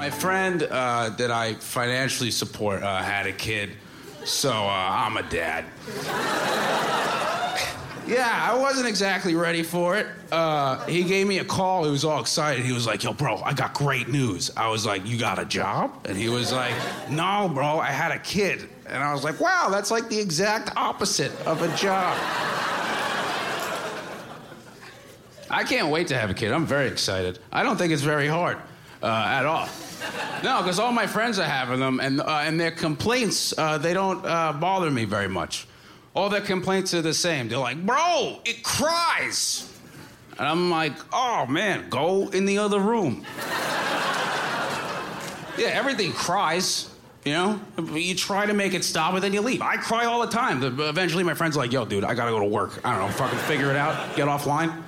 My friend uh, that I financially support uh, had a kid, so uh, I'm a dad. yeah, I wasn't exactly ready for it. Uh, he gave me a call. He was all excited. He was like, "Yo, bro, I got great news." I was like, "You got a job?" And he was like, "No, bro, I had a kid." And I was like, "Wow, that's like the exact opposite of a job." I can't wait to have a kid. I'm very excited. I don't think it's very hard uh, at all. No, because all my friends are having them, and, uh, and their complaints, uh, they don't uh, bother me very much. All their complaints are the same. They're like, bro, it cries. And I'm like, oh man, go in the other room. yeah, everything cries. You know, you try to make it stop, but then you leave. I cry all the time. Eventually, my friend's are like, "Yo, dude, I gotta go to work. I don't know, fucking figure it out. Get offline."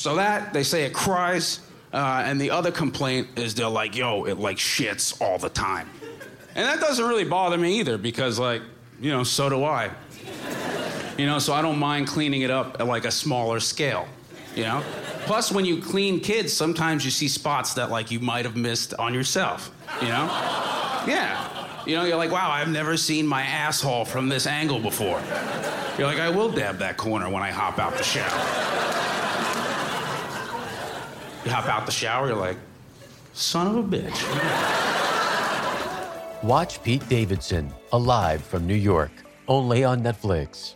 So that they say it cries, uh, and the other complaint is they're like, "Yo, it like shits all the time," and that doesn't really bother me either because, like, you know, so do I. You know, so I don't mind cleaning it up at like a smaller scale. You know. Plus, when you clean kids, sometimes you see spots that like you might have missed on yourself. You know. Yeah. You know, you're like, wow, I've never seen my asshole from this angle before. You're like, I will dab that corner when I hop out the shower. You hop out the shower, you're like, son of a bitch. Watch Pete Davidson, Alive from New York, only on Netflix.